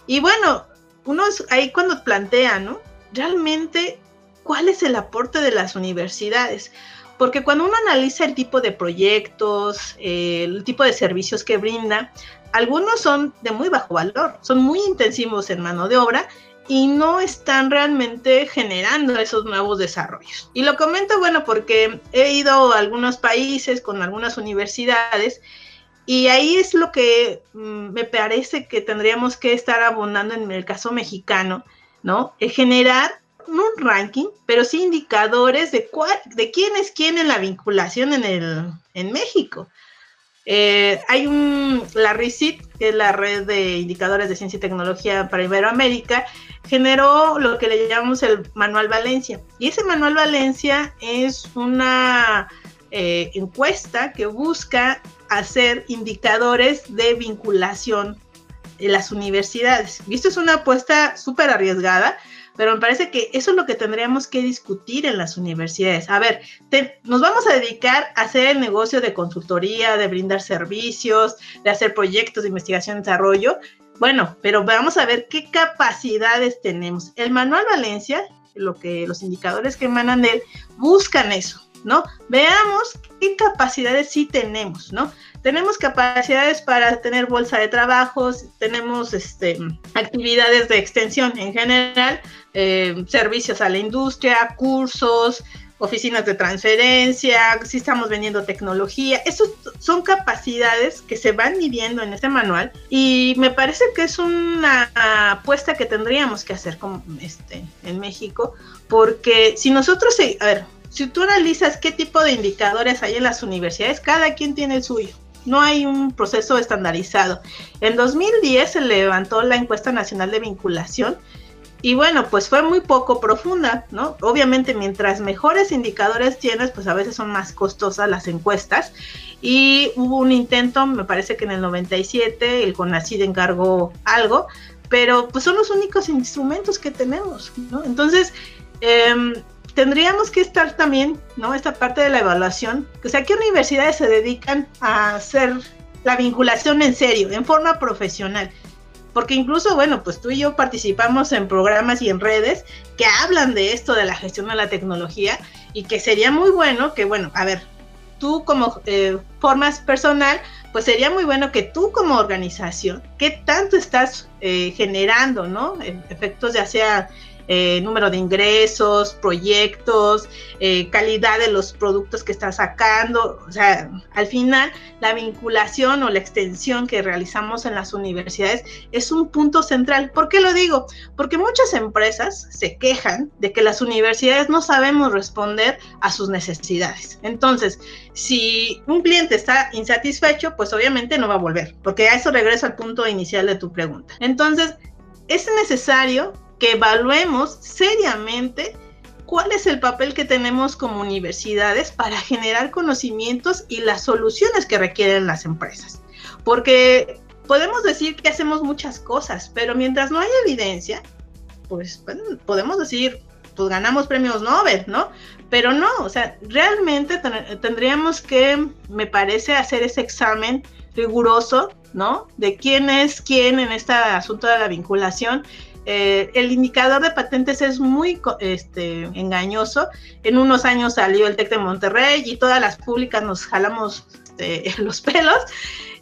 Y bueno, uno es ahí cuando plantea, ¿no? Realmente, ¿cuál es el aporte de las universidades? Porque cuando uno analiza el tipo de proyectos, eh, el tipo de servicios que brinda, algunos son de muy bajo valor, son muy intensivos en mano de obra y no están realmente generando esos nuevos desarrollos. Y lo comento, bueno, porque he ido a algunos países con algunas universidades y ahí es lo que mm, me parece que tendríamos que estar abundando en el caso mexicano, ¿no? El generar no un ranking, pero sí indicadores de, cuál, de quién es quién en la vinculación en, el, en México. Eh, hay un, la RICIT, que es la red de indicadores de ciencia y tecnología para Iberoamérica, generó lo que le llamamos el Manual Valencia. Y ese Manual Valencia es una eh, encuesta que busca hacer indicadores de vinculación en las universidades. Y esto es una apuesta súper arriesgada, pero me parece que eso es lo que tendríamos que discutir en las universidades. A ver, nos vamos a dedicar a hacer el negocio de consultoría, de brindar servicios, de hacer proyectos de investigación y desarrollo. Bueno, pero vamos a ver qué capacidades tenemos. El manual Valencia, lo que los indicadores que emanan de él, buscan eso, ¿no? Veamos qué capacidades sí tenemos, ¿no? Tenemos capacidades para tener bolsa de trabajos, tenemos este, actividades de extensión en general, eh, servicios a la industria, cursos, oficinas de transferencia, si estamos vendiendo tecnología, esas son capacidades que se van midiendo en este manual y me parece que es una apuesta que tendríamos que hacer como este, en México, porque si nosotros, a ver, si tú analizas qué tipo de indicadores hay en las universidades, cada quien tiene el suyo. No hay un proceso estandarizado. En 2010 se levantó la encuesta nacional de vinculación y bueno, pues fue muy poco profunda, ¿no? Obviamente mientras mejores indicadores tienes, pues a veces son más costosas las encuestas. Y hubo un intento, me parece que en el 97 el CONACID encargó algo, pero pues son los únicos instrumentos que tenemos, ¿no? Entonces, em, tendríamos que estar también, ¿no? Esta parte de la evaluación, o sea, ¿qué universidades se dedican a hacer la vinculación en serio, en forma profesional? Porque incluso, bueno, pues tú y yo participamos en programas y en redes que hablan de esto, de la gestión de la tecnología, y que sería muy bueno que, bueno, a ver, tú como eh, formas personal, pues sería muy bueno que tú como organización, ¿qué tanto estás eh, generando, ¿no? Efectos ya sea eh, número de ingresos, proyectos, eh, calidad de los productos que está sacando. O sea, al final la vinculación o la extensión que realizamos en las universidades es un punto central. ¿Por qué lo digo? Porque muchas empresas se quejan de que las universidades no sabemos responder a sus necesidades. Entonces, si un cliente está insatisfecho, pues obviamente no va a volver, porque a eso regreso al punto inicial de tu pregunta. Entonces, es necesario que evaluemos seriamente cuál es el papel que tenemos como universidades para generar conocimientos y las soluciones que requieren las empresas. Porque podemos decir que hacemos muchas cosas, pero mientras no hay evidencia, pues podemos decir, pues ganamos premios Nobel, ¿no? Pero no, o sea, realmente tendríamos que, me parece, hacer ese examen riguroso, ¿no? De quién es quién en este asunto de la vinculación eh, el indicador de patentes es muy este, engañoso. En unos años salió el TEC de Monterrey y todas las públicas nos jalamos este, los pelos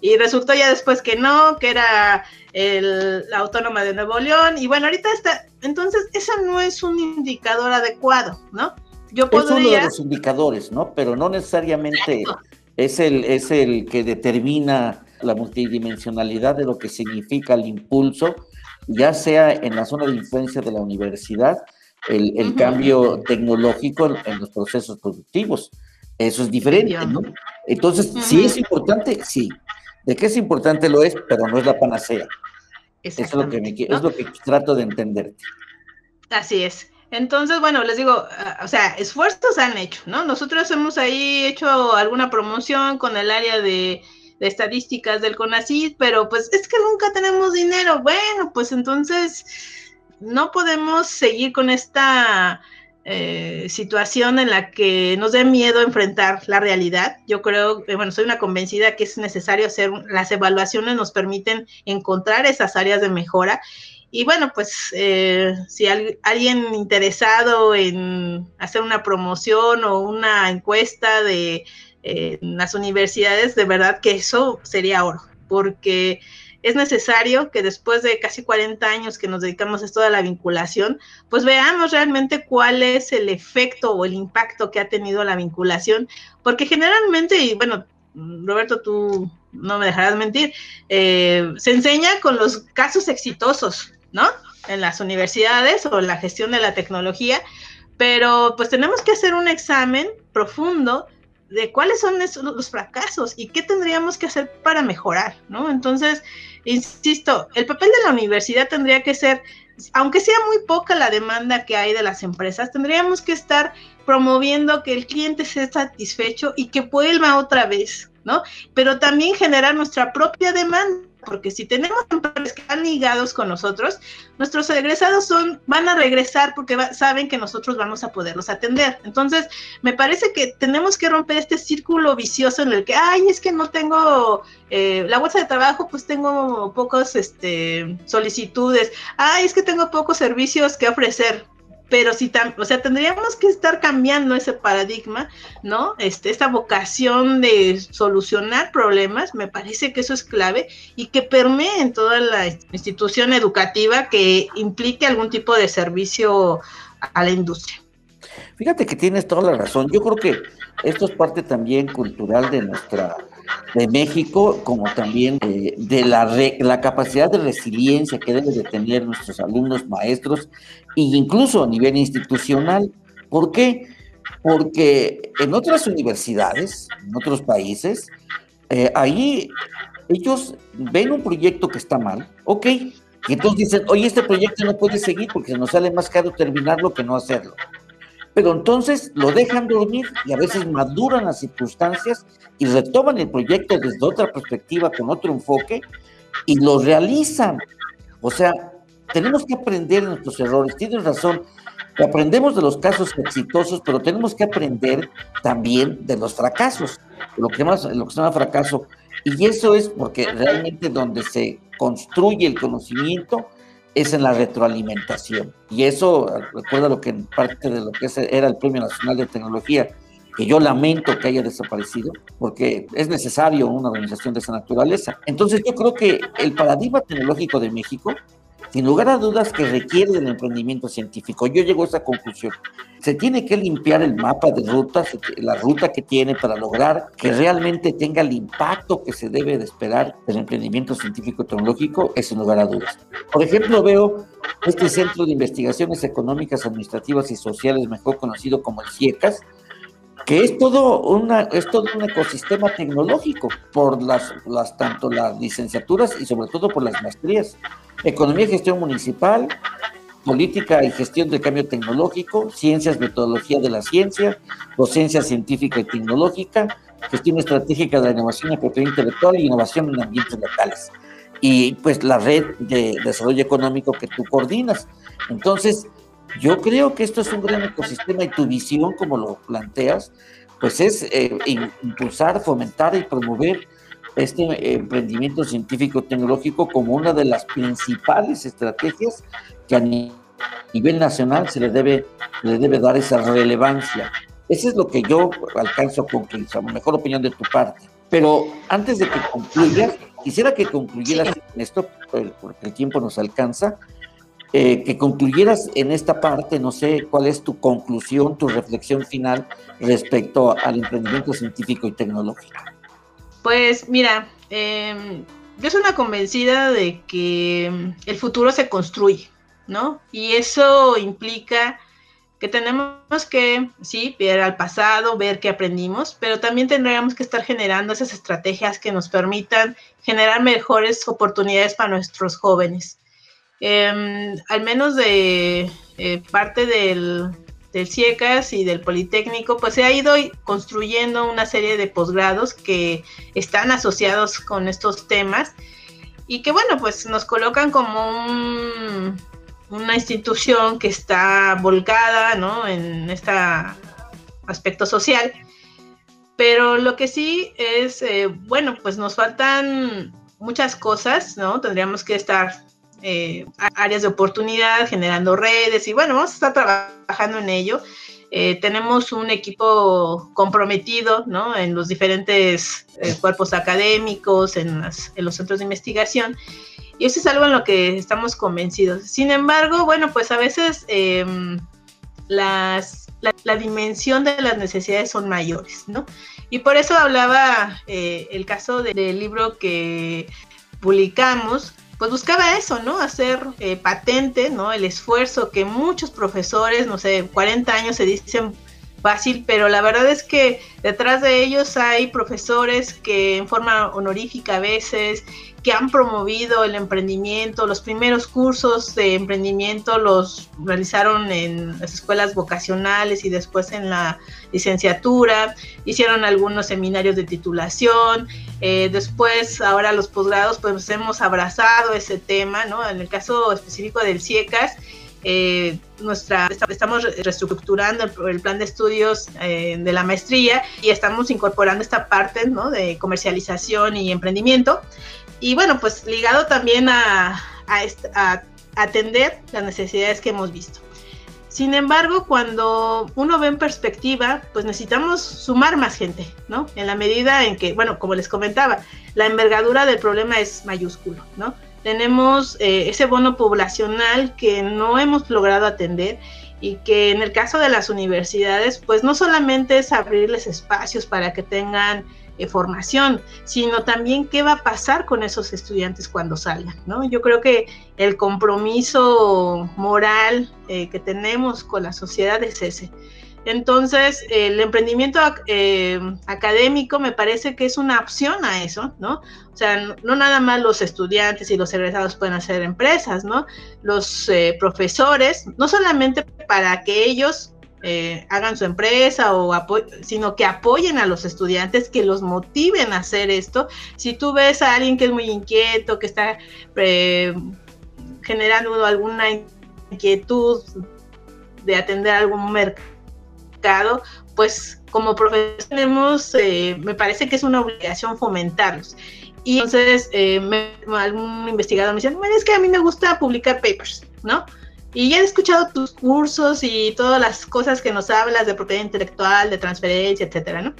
y resultó ya después que no, que era la autónoma de Nuevo León y bueno, ahorita está, entonces ese no es un indicador adecuado, ¿no? Yo podría... Es uno de los indicadores, ¿no? Pero no necesariamente es el, es el que determina la multidimensionalidad de lo que significa el impulso ya sea en la zona de influencia de la universidad, el, cambio tecnológico en, los procesos productivos. Eso es diferente, ¿no? Entonces, si es importante, sí. De qué es importante lo es, pero no es la panacea. Eso es lo que, es lo que trato de entenderte. Así es. Entonces, bueno, les digo, ah, o sea, esfuerzos han hecho, ¿no? Nosotros hemos ahí hecho alguna promoción con el área de de estadísticas del CONACYT, pero pues es que nunca tenemos dinero. Bueno, pues entonces no podemos seguir con esta eh, situación en la que nos dé miedo enfrentar la realidad. Yo creo, bueno, soy una convencida que es necesario hacer, las evaluaciones nos permiten encontrar esas áreas de mejora. Y bueno, pues eh, si alguien interesado en hacer una promoción o una encuesta de en las universidades, de verdad que eso sería oro, porque es necesario que después de casi 40 años que nos dedicamos a esto de la vinculación, pues veamos realmente cuál es el efecto o el impacto que ha tenido la vinculación, porque generalmente, y bueno, Roberto, tú no me dejarás mentir, eh, se enseña con los casos exitosos, ¿no? En las universidades o en la gestión de la tecnología, pero pues tenemos que hacer un examen profundo de cuáles son los fracasos y qué tendríamos que hacer para mejorar, ¿no? Entonces, insisto, el papel de la universidad tendría que ser, aunque sea muy poca la demanda que hay de las empresas, tendríamos que estar promoviendo que el cliente esté satisfecho y que vuelva otra vez, ¿no? Pero también generar nuestra propia demanda porque si tenemos empresas que están ligados con nosotros, nuestros egresados son, van a regresar porque saben que nosotros vamos a poderlos atender. Entonces, me parece que tenemos que romper este círculo vicioso en el que, ay, es que no tengo eh, la bolsa de trabajo, pues tengo pocas este, solicitudes, ay, es que tengo pocos servicios que ofrecer pero si o sea, tendríamos que estar cambiando ese paradigma, ¿no? Este, esta vocación de solucionar problemas, me parece que eso es clave y que permee en toda la institución educativa que implique algún tipo de servicio a la industria. Fíjate que tienes toda la razón. Yo creo que esto es parte también cultural de nuestra de México, como también de, la, la capacidad de resiliencia que deben de tener nuestros alumnos, maestros, e incluso a nivel institucional. ¿Por qué? Porque en otras universidades, en otros países, eh, ahí ellos ven un proyecto que está mal, ok, y entonces dicen, oye, este proyecto no puede seguir porque nos sale más caro terminarlo que no hacerlo pero entonces lo dejan dormir y a veces maduran las circunstancias y retoman el proyecto desde otra perspectiva, con otro enfoque, y lo realizan. O sea, tenemos que aprender de nuestros errores. Tienes razón, aprendemos de los casos exitosos, pero tenemos que aprender también de los fracasos, lo que, más, lo que se llama fracaso. Y eso es porque realmente donde se construye el conocimiento es en la retroalimentación. Y eso recuerda lo que en parte de lo que era el Premio Nacional de Tecnología, que yo lamento que haya desaparecido, porque es necesario una organización de esa naturaleza. Entonces yo creo que el paradigma tecnológico de México sin lugar a dudas que requiere del emprendimiento científico. Yo llego a esa conclusión. Se tiene que limpiar el mapa de rutas, la ruta que tiene para lograr que realmente tenga el impacto que se debe de esperar del emprendimiento científico tecnológico, es sin lugar a dudas. Por ejemplo, veo este Centro de Investigaciones Económicas, Administrativas y Sociales, mejor conocido como el CIECAS, que es todo, una, es todo un ecosistema tecnológico por las, las, tanto las licenciaturas y sobre todo por las maestrías. Economía y gestión municipal, política y gestión del cambio tecnológico, ciencias, metodología de la ciencia, docencia científica y tecnológica, gestión estratégica de la innovación y propiedad intelectual y innovación en ambientes locales. Y pues la red de desarrollo económico que tú coordinas. Entonces, yo creo que esto es un gran ecosistema y tu visión, como lo planteas, pues es eh, impulsar, fomentar y promover este emprendimiento científico-tecnológico como una de las principales estrategias que a nivel nacional se le debe, le debe dar esa relevancia. Eso es lo que yo alcanzo a concluir, a mejor opinión de tu parte. Pero antes de que concluyas, quisiera que concluyeras en esto, porque el tiempo nos alcanza, eh, que concluyeras en esta parte, no sé cuál es tu conclusión, tu reflexión final respecto al emprendimiento científico y tecnológico. Pues mira, em, yo soy una convencida de que em, el futuro se construye, ¿no? Y eso implica que tenemos que, sí, ver al pasado, ver qué aprendimos, pero también tendríamos que estar generando esas estrategias que nos permitan generar mejores oportunidades para nuestros jóvenes. Em, al menos de eh, parte del, del CIECAS y del Politécnico, pues se ha ido construyendo una serie de posgrados que están asociados con estos temas y que bueno, pues nos colocan como una institución que está volcada, ¿no? En este aspecto social. Pero lo que sí es, eh, bueno, pues nos faltan muchas cosas, ¿no? Tendríamos que estar eh, áreas de oportunidad, generando redes y bueno, vamos a estar trabajando en ello. Eh, tenemos un equipo comprometido en los diferentes eh, cuerpos académicos, en, los centros de investigación, y eso es algo en lo que estamos convencidos. Sin embargo, bueno, pues a veces em, las, la, dimensión de las necesidades son mayores, ¿no? Y por eso hablaba el caso del libro que publicamos, pues buscaba eso, ¿no? Hacer eh, patente, ¿no? El esfuerzo que muchos profesores, no sé, 40 años se dicen fácil, pero la verdad es que detrás de ellos hay profesores que en forma honorífica a veces, que han promovido el emprendimiento. Los primeros cursos de emprendimiento los realizaron en las escuelas vocacionales y después en la licenciatura. Hicieron algunos seminarios de titulación. Eh, después, ahora los posgrados, pues hemos abrazado ese tema, ¿no? En el caso específico del CIECAS, eh, nuestra, estamos reestructurando el, plan de estudios eh, de la maestría y estamos incorporando esta parte ¿no? de comercialización y emprendimiento. Y bueno, pues ligado también a, atender las necesidades que hemos visto. Sin embargo, cuando uno ve en perspectiva, pues necesitamos sumar más gente, ¿no? En la medida en que, bueno, como les comentaba, la envergadura del problema es mayúsculo, ¿no? tenemos eh, ese bono poblacional que no hemos logrado atender y que en el caso de las universidades, pues no solamente es abrirles espacios para que tengan eh, formación, sino también qué va a pasar con esos estudiantes cuando salgan, ¿no? Yo creo que el compromiso moral eh, que tenemos con la sociedad es ese. Entonces, el emprendimiento eh, académico me parece que es una opción a eso, ¿no? O sea, no, nada más los estudiantes y los egresados pueden hacer empresas, ¿no? Los profesores, no solamente para que ellos eh, hagan su empresa o sino que apoyen a los estudiantes, que los motiven a hacer esto. Si tú ves a alguien que es muy inquieto, que está generando alguna inquietud de atender algún mercado, pues como profesor tenemos, eh, me parece que es una obligación fomentarlos. Y entonces eh, algún investigador me dice, es que a mí me gusta publicar papers, ¿no? Y ya he escuchado tus cursos y todas las cosas que nos hablas de propiedad intelectual, de transferencia, etcétera, ¿no?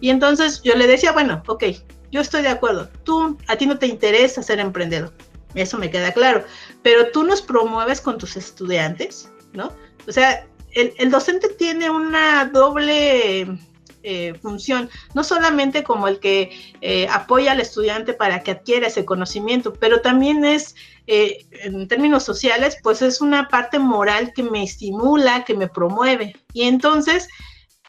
Y entonces yo le decía, bueno, ok, yo estoy de acuerdo, tú, a ti no te interesa ser emprendedor, eso me queda claro, pero tú nos promueves con tus estudiantes, ¿no? O sea, el, docente tiene una doble eh, función, no solamente como el que eh, apoya al estudiante para que adquiera ese conocimiento, pero también es, eh, en términos sociales, pues es una parte moral que me estimula, que me promueve. Y entonces,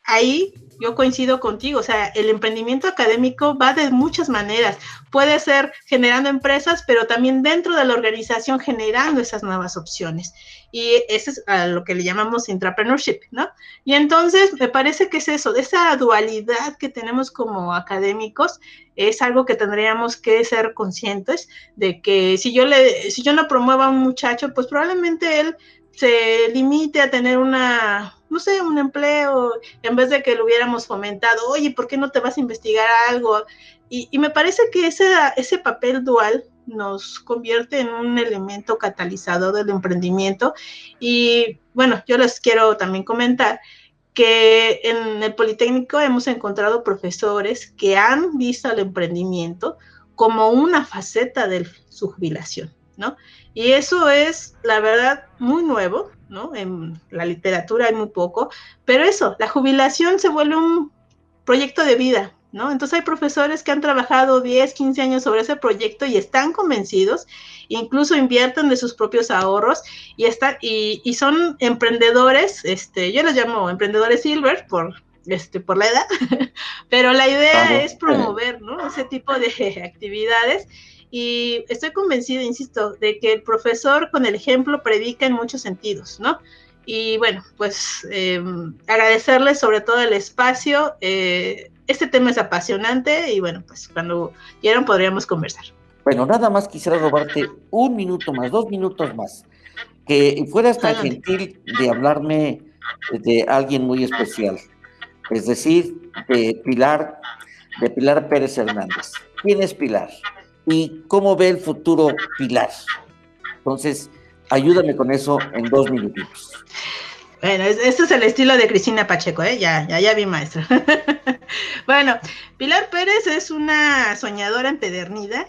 ahí yo coincido contigo, o sea, el emprendimiento académico va de muchas maneras. Puede ser generando empresas, pero también dentro de la organización generando esas nuevas opciones. Y eso es a lo que le llamamos intrapreneurship, ¿no? Y entonces me parece que es eso, de esa dualidad que tenemos como académicos, es algo que tendríamos que ser conscientes de que si yo le, si yo no promuevo a un muchacho, pues probablemente él se limite a tener una, no sé, un empleo, en vez de que lo hubiéramos fomentado, oye, ¿por qué no te vas a investigar algo? Y, me parece que ese, ese papel dual nos convierte en un elemento catalizador del emprendimiento. Y bueno, yo les quiero también comentar que en el Politécnico hemos encontrado profesores que han visto el emprendimiento como una faceta de su jubilación, ¿no? Y eso es, la verdad, muy nuevo, ¿no? En la literatura hay muy poco, pero eso, la jubilación se vuelve un proyecto de vida, ¿no? Entonces hay profesores que han trabajado 10, 15 años sobre ese proyecto y están convencidos, incluso invierten de sus propios ahorros y, están, y, y son emprendedores, este, yo los llamo emprendedores silver por, este, por la edad, pero la idea es promover, ¿no? Ese tipo de actividades y estoy convencida, insisto, de que el profesor con el ejemplo predica en muchos sentidos, ¿no? Y bueno, pues eh, agradecerles sobre todo el espacio. Eh, este tema es apasionante y bueno, pues cuando quieran podríamos conversar. Bueno, nada más quisiera robarte un minuto más, dos minutos más. Que fueras tan gentil de hablarme de alguien muy especial, es decir, de Pilar, de Pilar Pérez Hernández. ¿Quién es Pilar? y cómo ve el futuro Pilar. Entonces, ayúdame con eso en dos minutitos. Bueno, este es el estilo de Cristina Pacheco, ¿eh? Ya, ya, vi, maestro. bueno, Pilar Pérez es una soñadora empedernida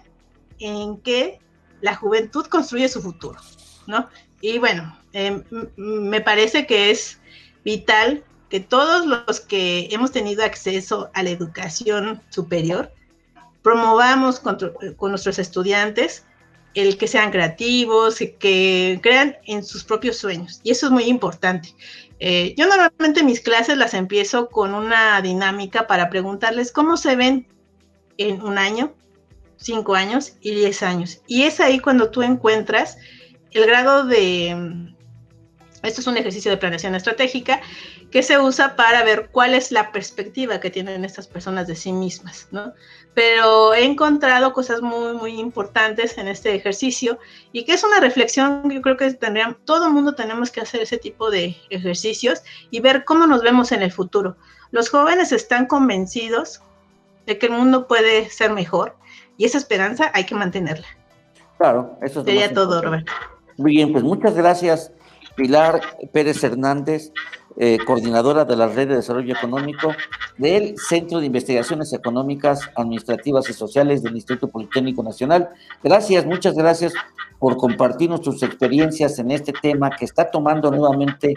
en que la juventud construye su futuro, ¿no? Y bueno, em, me parece que es vital que todos los que hemos tenido acceso a la educación superior promovamos con, nuestros estudiantes el que sean creativos, que crean en sus propios sueños. Y eso es muy importante. Eh, yo normalmente mis clases las empiezo con una dinámica para preguntarles cómo se ven en un año, 5 años y 10 años. Y es ahí cuando tú encuentras el grado de... Esto es un ejercicio de planeación estratégica que se usa para ver cuál es la perspectiva que tienen estas personas de sí mismas, ¿no? Pero he encontrado cosas muy, muy importantes en este ejercicio y que es una reflexión que yo creo que tendrían, todo el mundo tenemos que hacer ese tipo de ejercicios y ver cómo nos vemos en el futuro. Los jóvenes están convencidos de que el mundo puede ser mejor y esa esperanza hay que mantenerla. Claro, eso sería todo, Roberto. Muy bien, pues muchas gracias, Pilar Pérez Hernández, eh, coordinadora de la Red de Desarrollo Económico del Centro de Investigaciones Económicas, Administrativas y Sociales del Instituto Politécnico Nacional. Gracias, muchas gracias por compartirnos tus experiencias en este tema que está tomando nuevamente,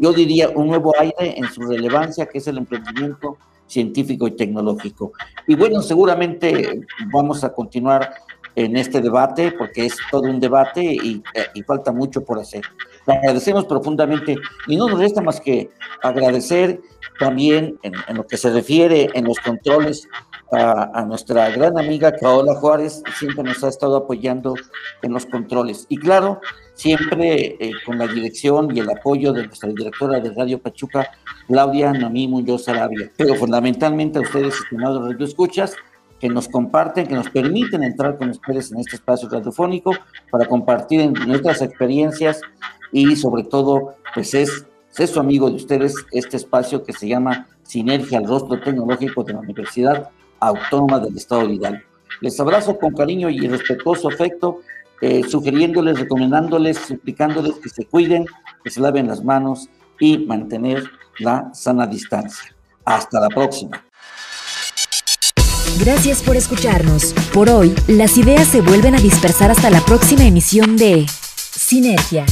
yo diría, un nuevo aire en su relevancia, que es el emprendimiento científico y tecnológico. Y bueno, seguramente vamos a continuar en este debate porque es todo un debate y, eh, y falta mucho por hacer. Agradecemos profundamente y no nos resta más que agradecer también en, lo que se refiere en los controles a, nuestra gran amiga Caola Juárez, siempre nos ha estado apoyando en los controles. Y claro, siempre eh, con la dirección y el apoyo de nuestra directora de Radio Pachuca, Claudia Namí Muñoz Arabia. Pero fundamentalmente a ustedes, estimados Radio Escuchas, que nos comparten, que nos permiten entrar con ustedes en este espacio radiofónico para compartir nuestras experiencias y sobre todo, pues es, es su amigo de ustedes este espacio que se llama Sinergia al Rostro Tecnológico de la Universidad Autónoma del Estado de Hidalgo. Les abrazo con cariño y respetuoso afecto, eh, sugiriéndoles, recomendándoles, suplicándoles que se cuiden, que se laven las manos y mantener la sana distancia. Hasta la próxima. Gracias por escucharnos. Por hoy, las ideas se vuelven a dispersar hasta la próxima emisión de Sinergia